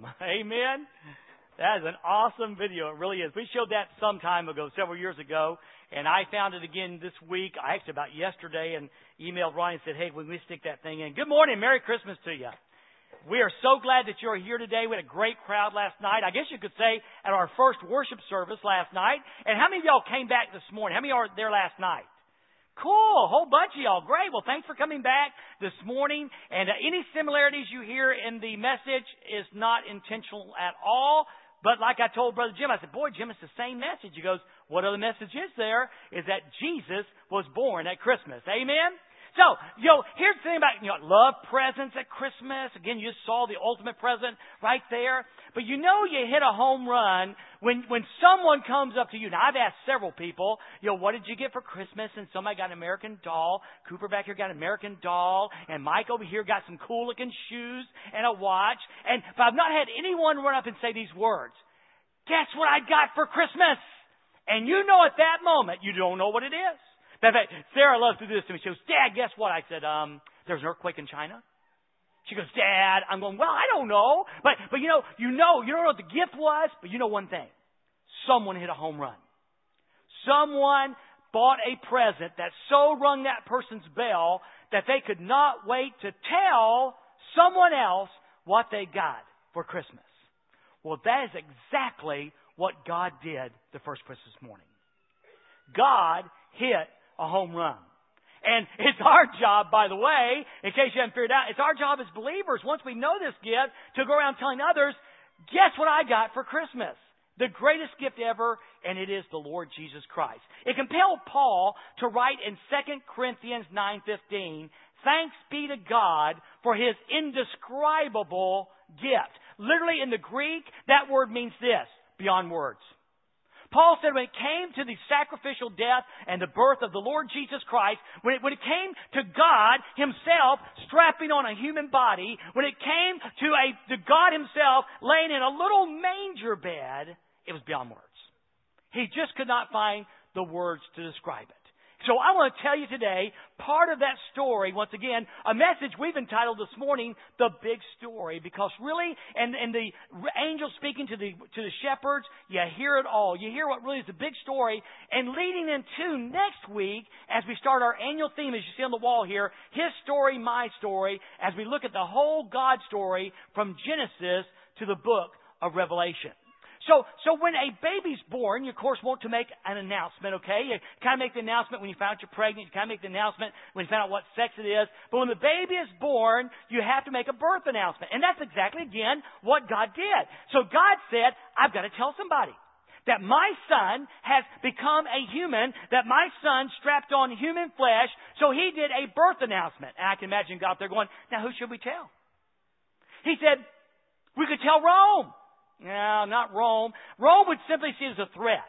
home. Amen. That is an awesome video. It really is. We showed that some time ago, several years ago, and I found it again this week. I actually about yesterday and emailed Ronnie and said, "Hey, when we stick that thing in, good morning, Merry Christmas to you." We are so glad that you're here today. We had a great crowd last night. I guess you could say at our first worship service last night. And how many of y'all came back this morning? How many were there last night? Cool, whole bunch of y'all. Great. Well, thanks for coming back this morning. And uh, any similarities you hear in the message is not intentional at all. But like I told Brother Jim, I said, boy, Jim, it's the same message. He goes, what other message is there? Is that Jesus was born at Christmas. Amen? So, know, here's the thing about, you know, love presents at Christmas. Again, you saw the ultimate present right there. But you know you hit a home run when, when someone comes up to you. Now, I've asked several people, you know, what did you get for Christmas? And somebody got an American doll. Cooper back here got an American doll. And Mike over here got some cool looking shoes and a watch. And, but I've not had anyone run up and say these words. Guess what I got for Christmas? And you know at that moment, you don't know what it is. In fact, Sarah loves to do this to me. She goes, Dad, guess what? I said, um, there's an earthquake in China. She goes, Dad, I'm going, well, I don't know. But, but you know, you know, you don't know what the gift was, but you know one thing. Someone hit a home run. Someone bought a present that so rung that person's bell that they could not wait to tell someone else what they got for Christmas. Well, that is exactly what God did the first Christmas morning. God hit a home run. And it's our job, by the way, in case you haven't figured out, it's our job as believers, once we know this gift, to go around telling others, guess what I got for Christmas? The greatest gift ever, and it is the Lord Jesus Christ. It compelled Paul to write in 2 Corinthians 9.15, Thanks be to God for his indescribable gift. Literally in the Greek, that word means this, beyond words. Paul said when it came to the sacrificial death and the birth of the Lord Jesus Christ, when it, when it came to God Himself strapping on a human body, when it came to a, to God Himself laying in a little manger bed, it was beyond words. He just could not find the words to describe it. So I want to tell you today part of that story, once again, a message we've entitled this morning, The Big Story, because really, and, and the angel speaking to the, to the shepherds, you hear it all. You hear what really is the big story, and leading into next week, as we start our annual theme, as you see on the wall here, His Story, My Story, as we look at the whole God story from Genesis to the book of Revelation. So, so when a baby's born, you of course want to make an announcement, okay? You kind of make the announcement when you found out you're pregnant. You kind of make the announcement when you found out what sex it is. But when the baby is born, you have to make a birth announcement. And that's exactly, again, what God did. So God said, I've got to tell somebody that my son has become a human, that my son strapped on human flesh, so he did a birth announcement. And I can imagine God there going, now who should we tell? He said, we could tell Rome. No, not Rome. Rome would simply see it as a threat.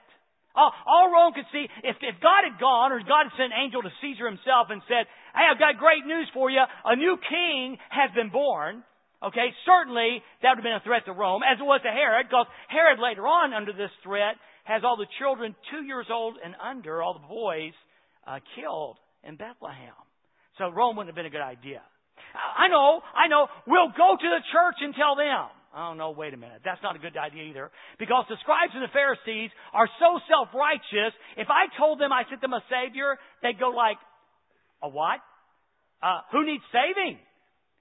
All, all Rome could see, if, if God had gone, or God had sent an angel to Caesar himself and said, Hey, I've got great news for you. A new king has been born. Okay, certainly that would have been a threat to Rome, as it was to Herod, because Herod later on, under this threat, has all the children two years old and under, all the boys, uh, killed in Bethlehem. So Rome wouldn't have been a good idea. I know, I know. We'll go to the church and tell them. Oh no, wait a minute. That's not a good idea either. Because the scribes and the Pharisees are so self-righteous, if I told them I sent them a Savior, they'd go like, a what? Uh, who needs saving?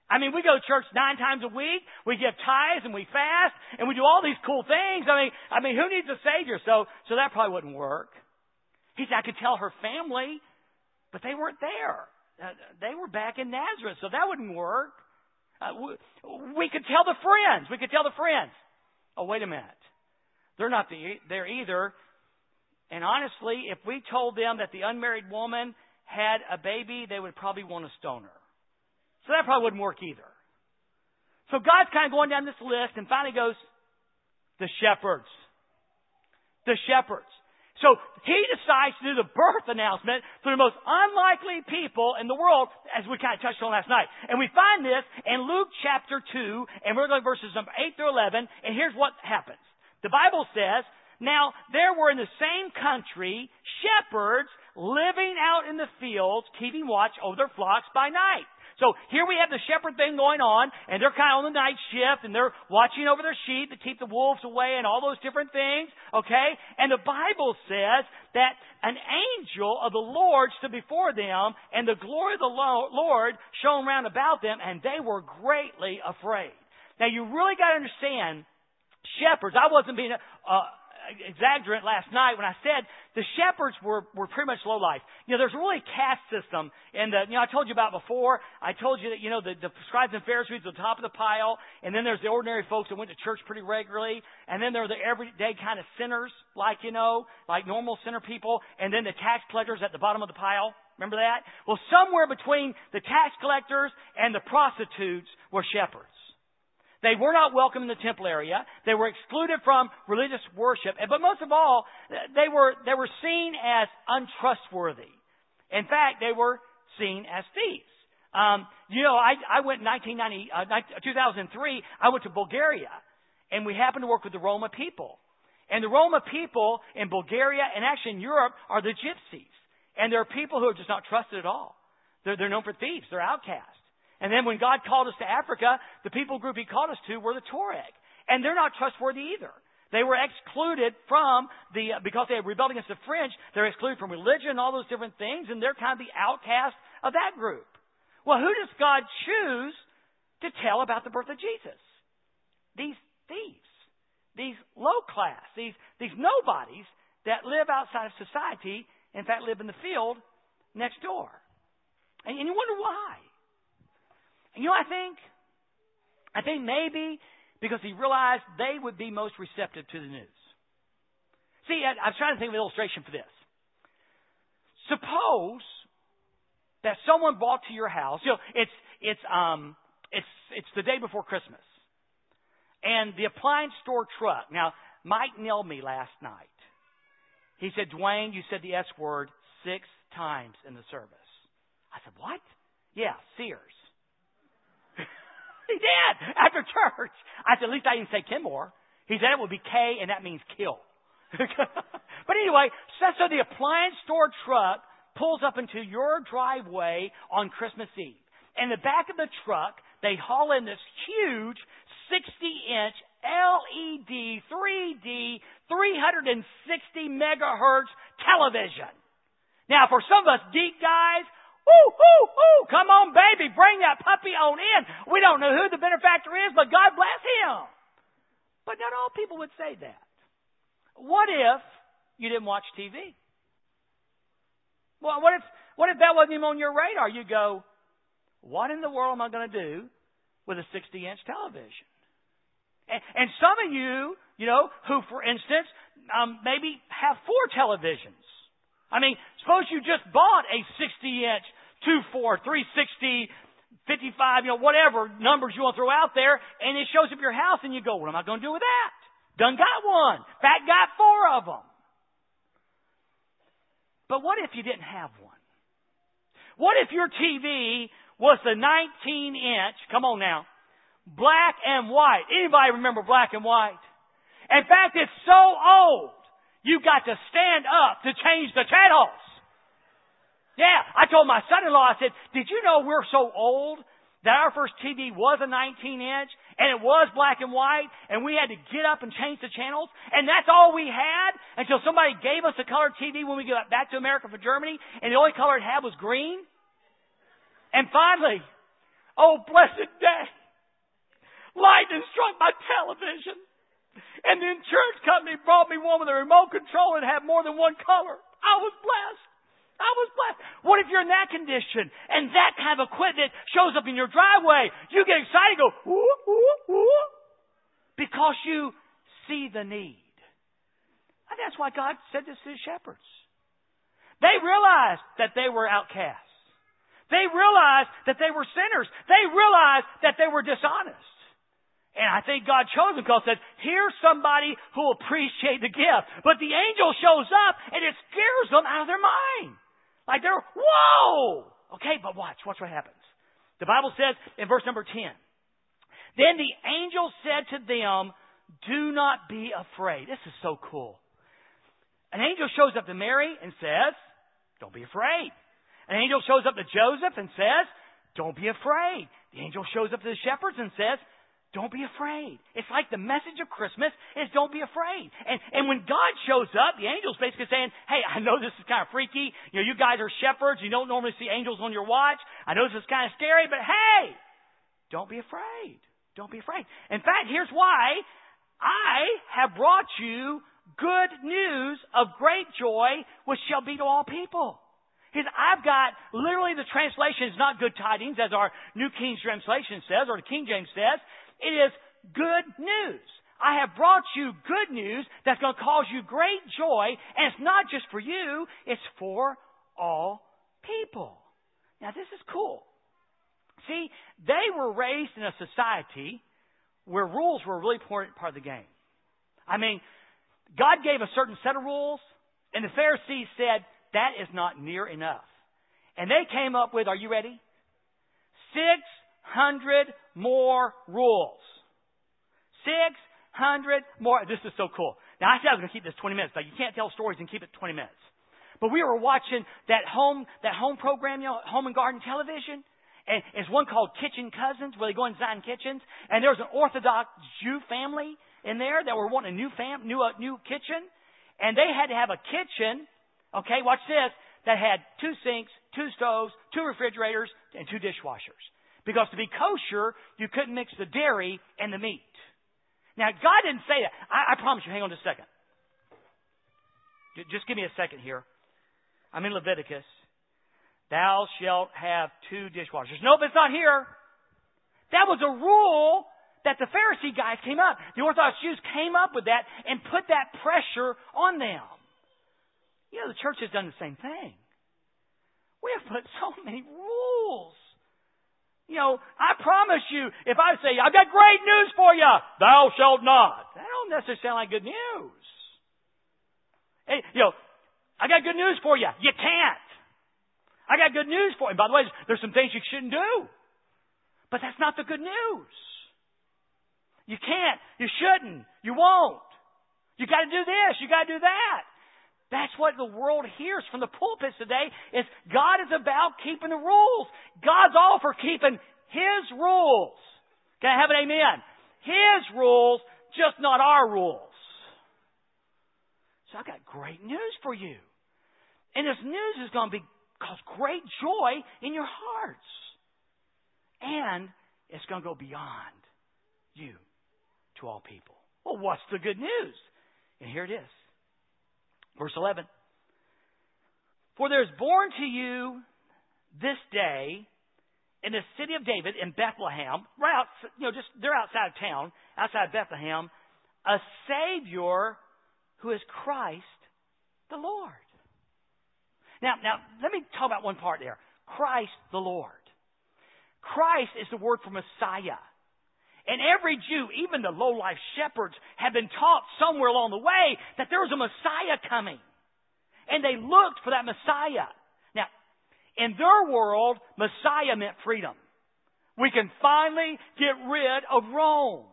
I mean, we go to church nine times a week, we give tithes and we fast, and we do all these cool things. I mean, I mean, who needs a Savior? So, so that probably wouldn't work. He said, I could tell her family, but they weren't there. Uh, they were back in Nazareth, so that wouldn't work. Uh, we could tell the friends. We could tell the friends. Oh, wait a minute. They're not the, there either. And honestly, if we told them that the unmarried woman had a baby, they would probably want to stone her. So that probably wouldn't work either. So God's kind of going down this list and finally goes, the shepherds. The shepherds. So he decides to do the birth announcement for the most unlikely people in the world, as we kind of touched on last night. And we find this in Luke chapter 2, and we're going to verses number 8 through 11, and here's what happens. The Bible says, Now there were in the same country shepherds living out in the fields, keeping watch over their flocks by night. So here we have the shepherd thing going on, and they're kind of on the night shift, and they're watching over their sheep to keep the wolves away and all those different things, okay? And the Bible says that an angel of the Lord stood before them, and the glory of the Lord shone round about them, and they were greatly afraid. Now you really got to understand, shepherds, I wasn't being, uh, exaggerant last night when I said the shepherds were, were pretty much low life. You know, there's really a caste system. And, the, you know, I told you about before. I told you that, you know, the, the scribes and Pharisees at the top of the pile. And then there's the ordinary folks that went to church pretty regularly. And then there are the everyday kind of sinners, like, you know, like normal sinner people. And then the tax collectors at the bottom of the pile. Remember that? Well, somewhere between the tax collectors and the prostitutes were shepherds. They were not welcome in the temple area. They were excluded from religious worship. But most of all, they were, they were seen as untrustworthy. In fact, they were seen as thieves. Um, you know, I, I went in 1990, uh, 2003, I went to Bulgaria, and we happened to work with the Roma people. And the Roma people in Bulgaria and actually in Europe are the gypsies. And there are people who are just not trusted at all. They're, they're known for thieves. They're outcasts. And then when God called us to Africa, the people group He called us to were the Tuareg. And they're not trustworthy either. They were excluded from the, uh, because they had rebelled against the French, they're excluded from religion all those different things, and they're kind of the outcast of that group. Well, who does God choose to tell about the birth of Jesus? These thieves. These low class, these, these nobodies that live outside of society, in fact, live in the field next door. And, and you wonder why. And you know, I think, I think maybe because he realized they would be most receptive to the news. See, I, I'm trying to think of an illustration for this. Suppose that someone brought to your house. You know, it's it's um it's it's the day before Christmas, and the appliance store truck. Now, Mike nailed me last night. He said, Dwayne, you said the S word six times in the service. I said, what? Yeah, Sears. He did after church. I said, at least I didn't say Kenmore. He said it would be K, and that means kill. but anyway, so, the appliance store truck pulls up into your driveway on Christmas Eve. In the back of the truck, they haul in this huge 60 inch LED 3D 360 megahertz television. Now, for some of us geek guys, Woo, woo, woo. Come on, baby. Bring that puppy on in. We don't know who the benefactor is, but God bless him. But not all people would say that. What if you didn't watch TV? Well, what if, what if that wasn't even on your radar? You go, what in the world am I going to do with a 60 inch television? And, and some of you, you know, who, for instance, um, maybe have four televisions. I mean, suppose you just bought a 60 inch, 2 4, 360, 55, you know, whatever numbers you want to throw out there, and it shows up your house, and you go, what am I going to do with that? Done got one. Fact got four of them. But what if you didn't have one? What if your TV was the 19 inch, come on now, black and white? Anybody remember black and white? In fact, it's so old you got to stand up to change the channels. Yeah, I told my son-in-law, I said, did you know we're so old that our first TV was a 19 inch and it was black and white and we had to get up and change the channels and that's all we had until somebody gave us a color TV when we got back to America from Germany and the only color it had was green? And finally, oh blessed day, lightning struck my television. And the insurance company brought me one with a remote control and had more than one color. I was blessed. I was blessed. What if you're in that condition and that kind of equipment shows up in your driveway? You get excited, go, ooh, ooh, ooh, because you see the need. And that's why God said this to the shepherds. They realized that they were outcasts. They realized that they were sinners. They realized that they were dishonest. And I think God chose them because he said, here's somebody who will appreciate the gift. But the angel shows up and it scares them out of their mind. Like they're, whoa! Okay, but watch, watch what happens. The Bible says in verse number 10, Then the angel said to them, Do not be afraid. This is so cool. An angel shows up to Mary and says, Don't be afraid. An angel shows up to Joseph and says, don't be afraid. The angel shows up to the shepherds and says, don't be afraid. It's like the message of Christmas is don't be afraid. And, and when God shows up, the angel's basically saying, hey, I know this is kind of freaky. You know, you guys are shepherds. You don't normally see angels on your watch. I know this is kind of scary, but hey, don't be afraid. Don't be afraid. In fact, here's why. I have brought you good news of great joy, which shall be to all people. His, I've got, literally the translation is not good tidings, as our New King Translation says, or the King James says. It is good news. I have brought you good news that's going to cause you great joy, and it's not just for you, it's for all people. Now, this is cool. See, they were raised in a society where rules were a really important part of the game. I mean, God gave a certain set of rules, and the Pharisees said, that is not near enough. And they came up with, are you ready? 600 more rules. 600 more. This is so cool. Now, I said I was going to keep this 20 minutes, but you can't tell stories and keep it 20 minutes. But we were watching that home, that home program, you know, home and garden television. And it's one called Kitchen Cousins, where they go inside kitchens. And there was an Orthodox Jew family in there that were wanting a new fam, new, uh, new kitchen. And they had to have a kitchen, okay, watch this, that had two sinks, two stoves, two refrigerators, and two dishwashers. Because to be kosher, you couldn't mix the dairy and the meat. Now, God didn't say that. I, I promise you, hang on just a second. Just give me a second here. I'm in Leviticus. Thou shalt have two dishwashers. Nope, it's not here. That was a rule that the Pharisee guys came up. The Orthodox Jews came up with that and put that pressure on them. You know, the church has done the same thing. We have put so many rules you know, I promise you, if I say, I've got great news for you, thou shalt not. That don't necessarily sound like good news. Hey, you know, I got good news for you. You can't. I got good news for you. By the way, there's some things you shouldn't do. But that's not the good news. You can't. You shouldn't. You won't. You got to do this. You got to do that. That's what the world hears from the pulpits today is God is about keeping the rules. God's all for keeping His rules. Can I have an amen? His rules, just not our rules. So I've got great news for you. And this news is going to be cause great joy in your hearts. And it's going to go beyond you to all people. Well, what's the good news? And here it is. Verse 11. For there is born to you this day in the city of David in Bethlehem, right out, you know, just they're outside of town, outside of Bethlehem, a Savior who is Christ the Lord. Now, now let me talk about one part there. Christ the Lord. Christ is the word for Messiah. And every Jew, even the low-life shepherds, had been taught somewhere along the way that there was a Messiah coming. And they looked for that Messiah. Now, in their world, Messiah meant freedom. We can finally get rid of Rome.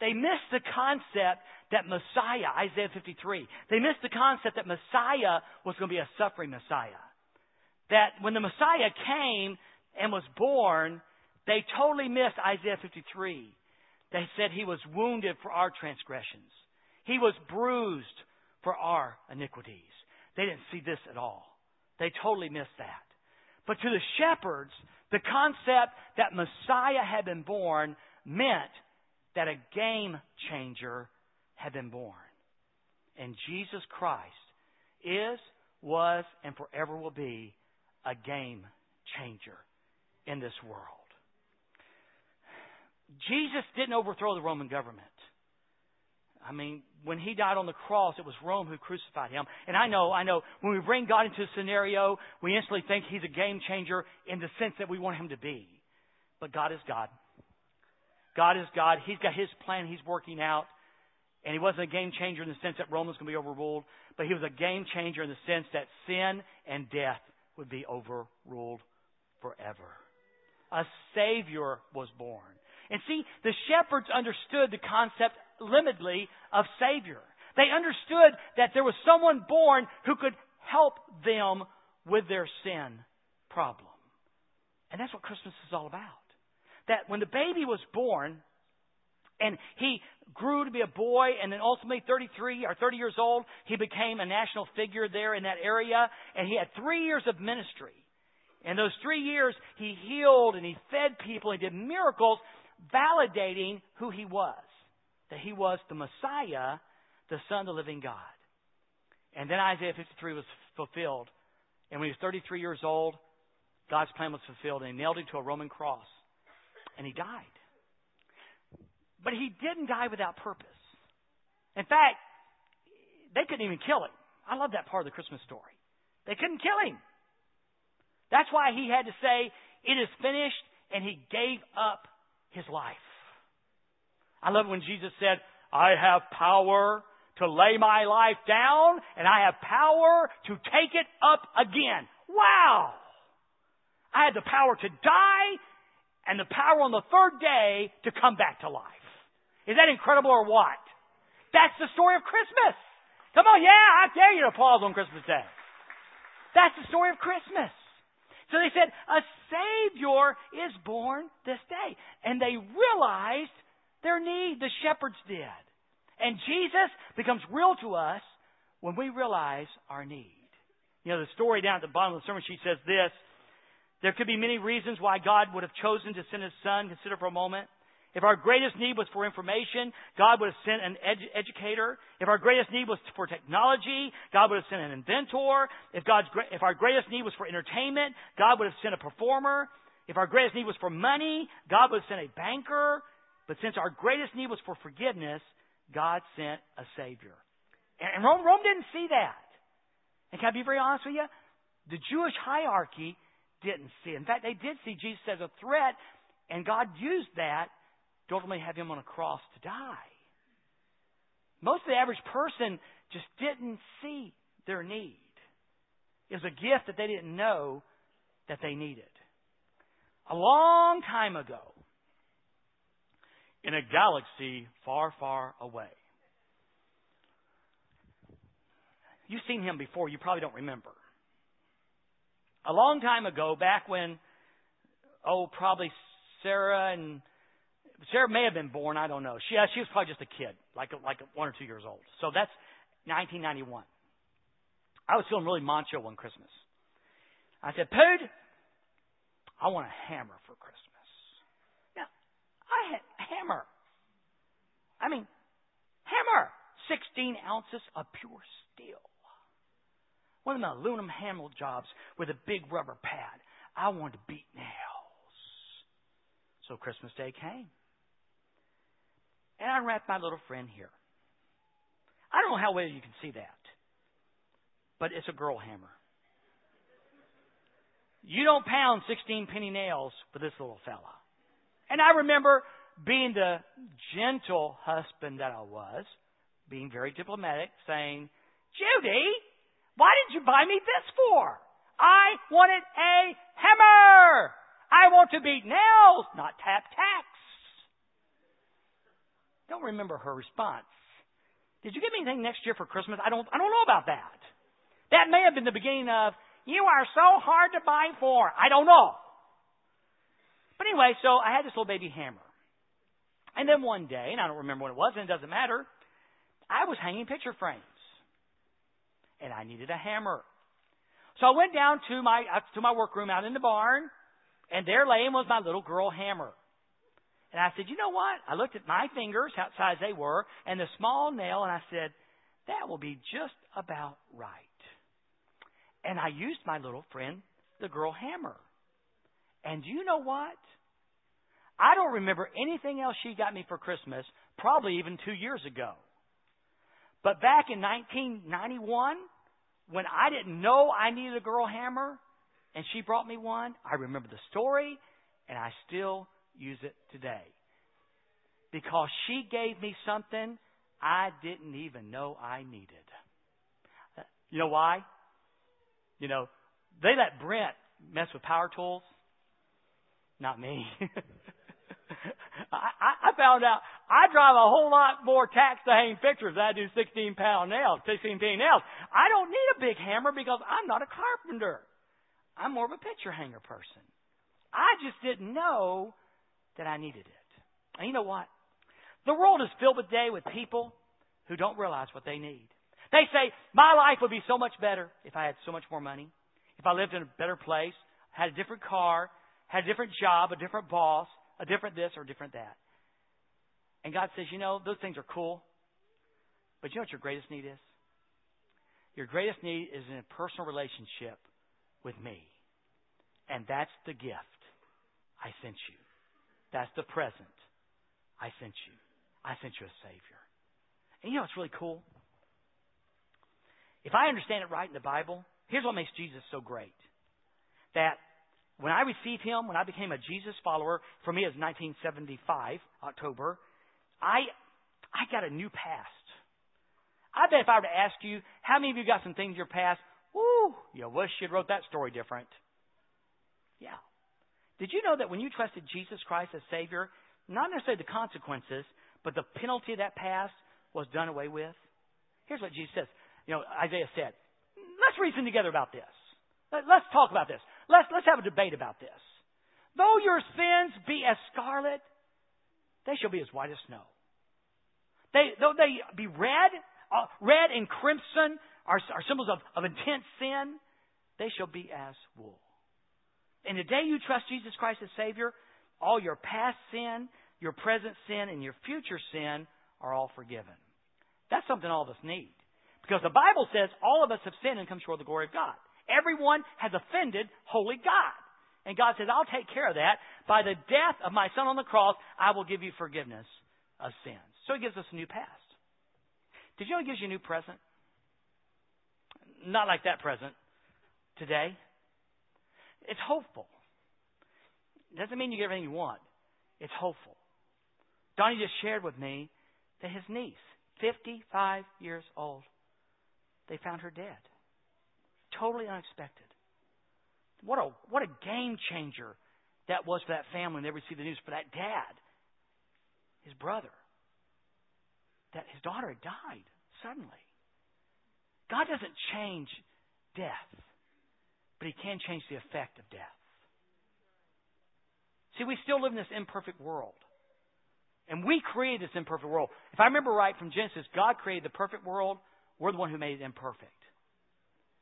They missed the concept that Messiah, Isaiah 53, they missed the concept that Messiah was going to be a suffering Messiah. That when the Messiah came and was born, they totally missed Isaiah 53. They said he was wounded for our transgressions. He was bruised for our iniquities. They didn't see this at all. They totally missed that. But to the shepherds, the concept that Messiah had been born meant that a game changer had been born. And Jesus Christ is, was, and forever will be a game changer in this world. Jesus didn't overthrow the Roman government. I mean, when he died on the cross, it was Rome who crucified him. And I know, I know, when we bring God into a scenario, we instantly think he's a game changer in the sense that we want him to be. But God is God. God is God. He's got his plan he's working out. And he wasn't a game changer in the sense that Rome was going to be overruled, but he was a game changer in the sense that sin and death would be overruled forever. A Savior was born. And see, the shepherds understood the concept limitedly of Savior. They understood that there was someone born who could help them with their sin problem. And that's what Christmas is all about. That when the baby was born, and he grew to be a boy, and then ultimately, 33 or 30 years old, he became a national figure there in that area, and he had three years of ministry. In those three years, he healed and he fed people and did miracles, validating who he was that he was the Messiah, the Son of the living God. And then Isaiah 53 was fulfilled. And when he was 33 years old, God's plan was fulfilled, and he nailed him to a Roman cross. And he died. But he didn't die without purpose. In fact, they couldn't even kill him. I love that part of the Christmas story. They couldn't kill him. That's why he had to say, It is finished, and he gave up his life. I love when Jesus said, I have power to lay my life down, and I have power to take it up again. Wow! I had the power to die and the power on the third day to come back to life. Is that incredible or what? That's the story of Christmas. Come on, yeah, I dare you to pause on Christmas Day. That's the story of Christmas. So they said, a Savior is born this day. And they realized their need, the shepherds did. And Jesus becomes real to us when we realize our need. You know, the story down at the bottom of the sermon sheet says this There could be many reasons why God would have chosen to send His Son. Consider for a moment. If our greatest need was for information, God would have sent an edu- educator. If our greatest need was for technology, God would have sent an inventor. If, God's, if our greatest need was for entertainment, God would have sent a performer. If our greatest need was for money, God would have sent a banker. But since our greatest need was for forgiveness, God sent a Savior. And Rome, Rome didn't see that. And can I be very honest with you? The Jewish hierarchy didn't see it. In fact, they did see Jesus as a threat, and God used that to ultimately have him on a cross to die. Most of the average person just didn't see their need. It was a gift that they didn't know that they needed. A long time ago, in a galaxy far, far away. You've seen him before, you probably don't remember. A long time ago, back when, oh, probably Sarah and Sarah may have been born, I don't know. She, she was probably just a kid, like, like one or two years old. So that's 1991. I was feeling really macho one Christmas. I said, Pood, I want a hammer for Christmas. Now, I had hammer. I mean, hammer. 16 ounces of pure steel. One of them aluminum handle jobs with a big rubber pad. I wanted to beat nails. So Christmas Day came. And I wrapped my little friend here. I don't know how well you can see that, but it's a girl hammer. You don't pound 16 penny nails for this little fella. And I remember being the gentle husband that I was, being very diplomatic, saying, Judy, why did you buy me this for? I wanted a hammer. I want to beat nails, not tap tacks. Don't remember her response. Did you get me anything next year for Christmas? I don't I don't know about that. That may have been the beginning of you are so hard to buy for. I don't know. But anyway, so I had this little baby hammer. And then one day, and I don't remember what it was, and it doesn't matter, I was hanging picture frames. And I needed a hammer. So I went down to my uh, to my workroom out in the barn, and there laying was my little girl hammer. And I said, you know what? I looked at my fingers, how size they were, and the small nail, and I said, that will be just about right. And I used my little friend, the girl hammer. And you know what? I don't remember anything else she got me for Christmas, probably even two years ago. But back in 1991, when I didn't know I needed a girl hammer, and she brought me one, I remember the story, and I still use it today. Because she gave me something I didn't even know I needed. You know why? You know, they let Brent mess with power tools. Not me. I, I found out I drive a whole lot more tacks to hang pictures than I do 16 pound nails, 16 penny nails. I don't need a big hammer because I'm not a carpenter. I'm more of a picture hanger person. I just didn't know that I needed it. And you know what? The world is filled today with people who don't realize what they need. They say, my life would be so much better if I had so much more money, if I lived in a better place, had a different car, had a different job, a different boss, a different this or a different that. And God says, you know, those things are cool, but you know what your greatest need is? Your greatest need is in a personal relationship with me. And that's the gift I sent you. That's the present I sent you. I sent you a Savior. And you know what's really cool? If I understand it right in the Bible, here's what makes Jesus so great. That when I received Him, when I became a Jesus follower, for me it was 1975, October, I, I got a new past. I bet if I were to ask you, how many of you got some things in your past, whoo, you wish you'd wrote that story different. Yeah. Did you know that when you trusted Jesus Christ as Savior, not necessarily the consequences, but the penalty of that past was done away with? Here's what Jesus says. You know, Isaiah said, let's reason together about this. Let's talk about this. Let's, let's have a debate about this. Though your sins be as scarlet, they shall be as white as snow. They, though they be red, uh, red and crimson are, are symbols of, of intense sin, they shall be as wool. And the day you trust Jesus Christ as Savior, all your past sin, your present sin, and your future sin are all forgiven. That's something all of us need. Because the Bible says all of us have sinned and come short of the glory of God. Everyone has offended holy God. And God says, I'll take care of that. By the death of my son on the cross, I will give you forgiveness of sins. So he gives us a new past. Did you know he gives you a new present? Not like that present today. It's hopeful. It doesn't mean you get everything you want. It's hopeful. Donnie just shared with me that his niece, 55 years old, they found her dead. Totally unexpected. What a what a game changer that was for that family when they received the news for that dad, his brother, that his daughter had died suddenly. God doesn't change death, but He can change the effect of death. See, we still live in this imperfect world. And we created this imperfect world. If I remember right from Genesis, God created the perfect world. We're the one who made it imperfect.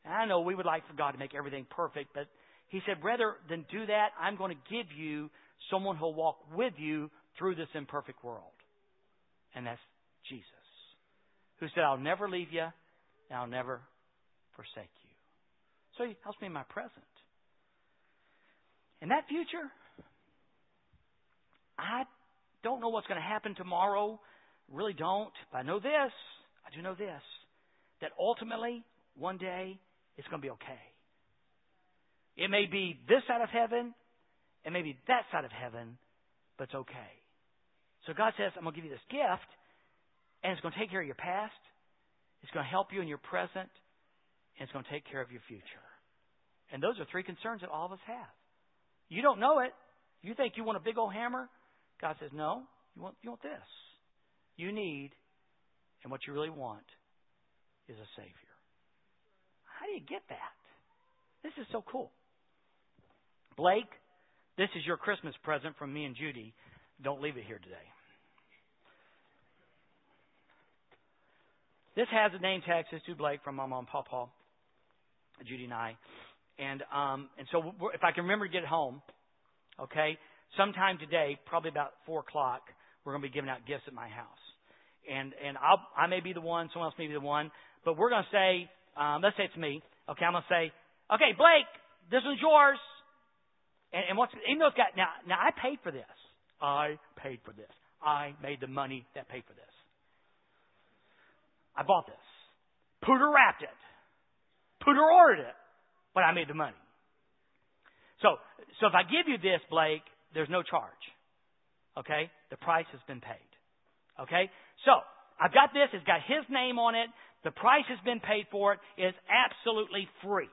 And I know we would like for God to make everything perfect, but He said, rather than do that, I'm going to give you someone who'll walk with you through this imperfect world. And that's Jesus, who said, I'll never leave you and I'll never forsake you. So He helps me in my present. In that future, I don't know what's going to happen tomorrow. Really don't. But I know this. I do know this. That ultimately, one day, it's going to be okay. It may be this side of heaven, it may be that side of heaven, but it's okay. So God says, I'm going to give you this gift, and it's going to take care of your past, it's going to help you in your present, and it's going to take care of your future. And those are three concerns that all of us have. You don't know it. You think you want a big old hammer? God says, No, you want, you want this. You need, and what you really want is a Savior. How do you get that? This is so cool. Blake, this is your Christmas present from me and Judy. Don't leave it here today. This has a name tag says to Blake from my mom and Papa, Judy and I, and um, and so if I can remember to get home, okay, sometime today, probably about four o'clock, we're going to be giving out gifts at my house, and and I'll I may be the one, someone else may be the one, but we're going to say, um, let's say it's me, okay, I'm going to say, okay, Blake, this one's yours, and, and what's even though it's got now now I paid for this, I paid for this, I made the money that paid for this. I bought this. Pooter wrapped it. Pooter ordered it. But I made the money. So, so if I give you this, Blake, there's no charge. Okay? The price has been paid. Okay? So, I've got this. It's got his name on it. The price has been paid for it. It's absolutely free.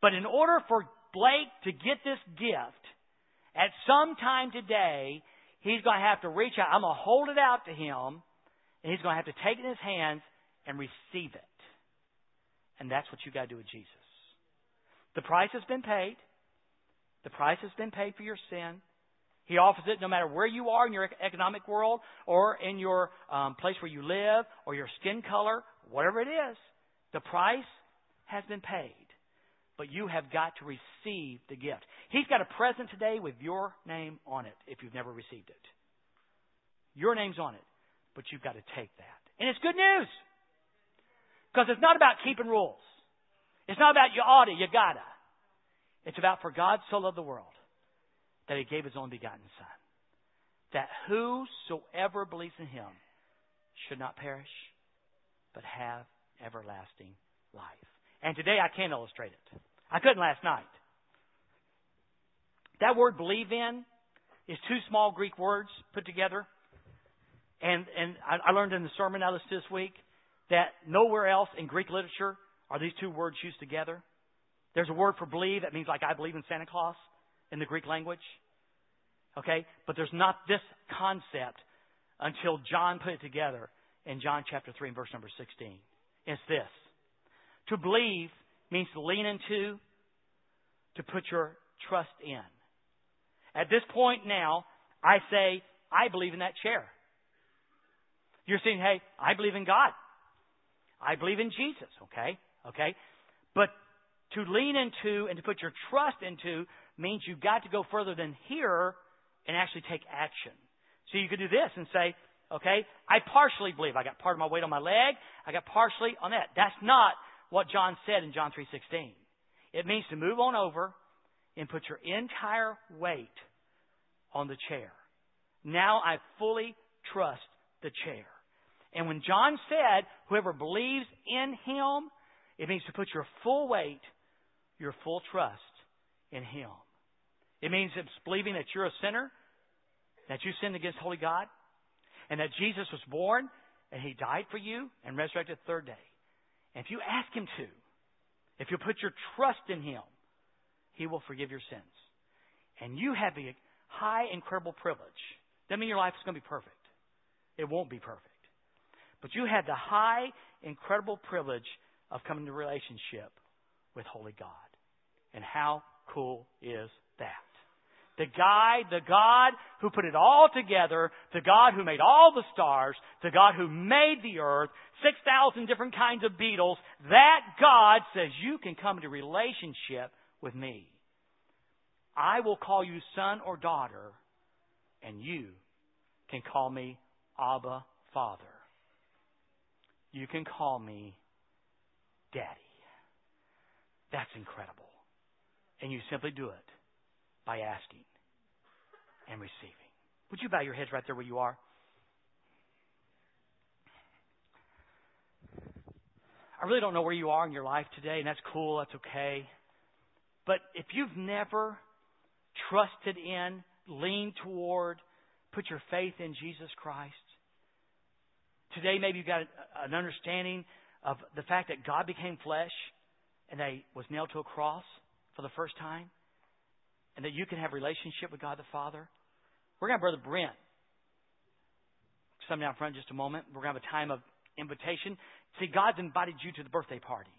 But in order for Blake to get this gift, at some time today, he's going to have to reach out. I'm going to hold it out to him and he's going to have to take it in his hands and receive it. And that's what you got to do with Jesus. The price has been paid. The price has been paid for your sin. He offers it no matter where you are in your economic world or in your um, place where you live or your skin color, whatever it is. The price has been paid. But you have got to receive the gift. He's got a present today with your name on it if you've never received it. Your name's on it, but you've got to take that. And it's good news. Because it's not about keeping rules. It's not about you oughta, you gotta. It's about for God so loved the world that he gave his only begotten Son. That whosoever believes in him should not perish, but have everlasting life. And today I can't illustrate it. I couldn't last night. That word believe in is two small Greek words put together. And, and I, I learned in the sermon I listened to this week that nowhere else in Greek literature are these two words used together. There's a word for believe that means like I believe in Santa Claus in the Greek language. Okay? But there's not this concept until John put it together in John chapter 3 and verse number 16. It's this. To believe means to lean into, to put your trust in. At this point now, I say, I believe in that chair. You're saying, hey, I believe in God. I believe in Jesus, okay? Okay? But to lean into and to put your trust into means you've got to go further than here and actually take action. So you could do this and say, okay, I partially believe. I got part of my weight on my leg. I got partially on that. That's not what John said in John 3.16. It means to move on over and put your entire weight on the chair. Now I fully trust the chair. And when John said, whoever believes in him, it means to put your full weight, your full trust in him. It means it's believing that you're a sinner, that you sinned against holy God, and that Jesus was born and he died for you and resurrected the third day. And if you ask him to, if you put your trust in him, he will forgive your sins. And you have the high, incredible privilege. Doesn't mean your life is going to be perfect. It won't be perfect. But you had the high, incredible privilege of coming into relationship with Holy God. And how cool is that? The guy, the God who put it all together, the God who made all the stars, the God who made the earth, 6,000 different kinds of beetles, that God says you can come into relationship with me. I will call you son or daughter, and you can call me Abba Father you can call me Daddy. That's incredible. And you simply do it by asking and receiving. Would you bow your heads right there where you are? I really don't know where you are in your life today, and that's cool, that's okay. But if you've never trusted in, leaned toward, put your faith in Jesus Christ, Today, maybe you've got an understanding of the fact that God became flesh and that He was nailed to a cross for the first time, and that you can have relationship with God the Father. We're going to have Brother Brent come down front in just a moment. We're going to have a time of invitation. See, God's invited you to the birthday party,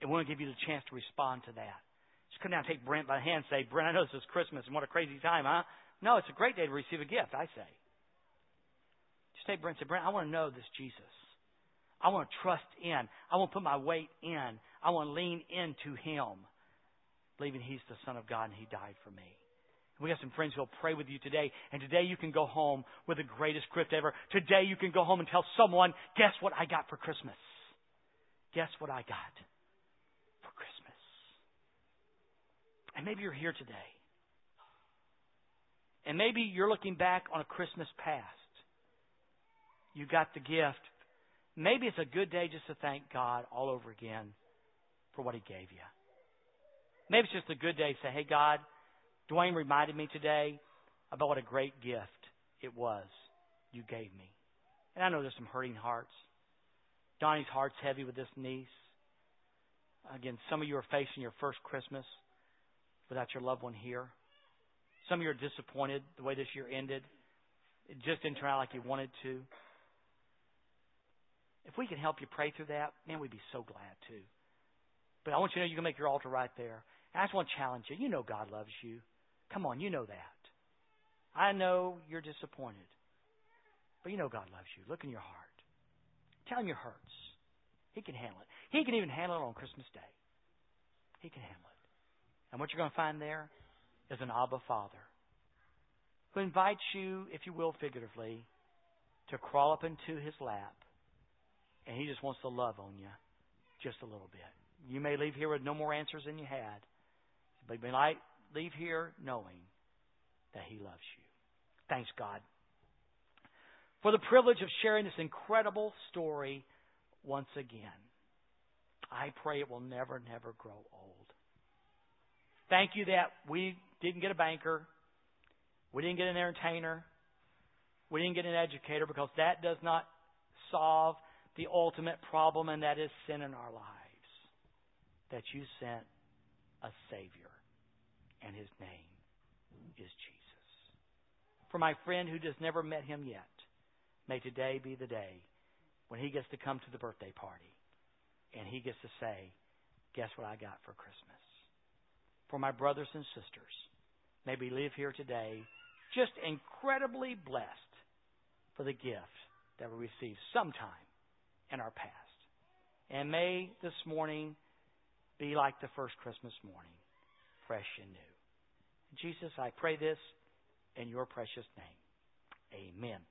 and we want to give you the chance to respond to that. Just come down and take Brent by the hand and say, Brent, I know this is Christmas, and what a crazy time, huh? No, it's a great day to receive a gift, I say. Take Brent say, Brent, I want to know this Jesus. I want to trust in. I want to put my weight in. I want to lean into Him, believing He's the Son of God and He died for me. We have some friends who'll pray with you today, and today you can go home with the greatest gift ever. Today you can go home and tell someone, guess what I got for Christmas? Guess what I got for Christmas? And maybe you're here today. And maybe you're looking back on a Christmas past you got the gift. Maybe it's a good day just to thank God all over again for what He gave you. Maybe it's just a good day to say, hey, God, Dwayne reminded me today about what a great gift it was you gave me. And I know there's some hurting hearts. Donnie's heart's heavy with this niece. Again, some of you are facing your first Christmas without your loved one here. Some of you are disappointed the way this year ended. It just didn't turn out like you wanted to. If we can help you pray through that, man, we'd be so glad too. But I want you to know you can make your altar right there. I just want to challenge you. You know God loves you. Come on, you know that. I know you're disappointed. But you know God loves you. Look in your heart. Tell him your hurts. He can handle it. He can even handle it on Christmas Day. He can handle it. And what you're going to find there is an Abba Father who invites you, if you will, figuratively, to crawl up into his lap. And he just wants to love on you just a little bit. You may leave here with no more answers than you had, but you may leave here knowing that he loves you. Thanks, God, for the privilege of sharing this incredible story once again. I pray it will never, never grow old. Thank you that we didn't get a banker. We didn't get an entertainer. We didn't get an educator because that does not solve the ultimate problem, and that is sin in our lives. That you sent a Savior, and His name is Jesus. For my friend who has never met Him yet, may today be the day when he gets to come to the birthday party and he gets to say, Guess what I got for Christmas? For my brothers and sisters, may we live here today just incredibly blessed for the gift that we received sometime in our past. And may this morning be like the first Christmas morning, fresh and new. Jesus, I pray this in your precious name. Amen.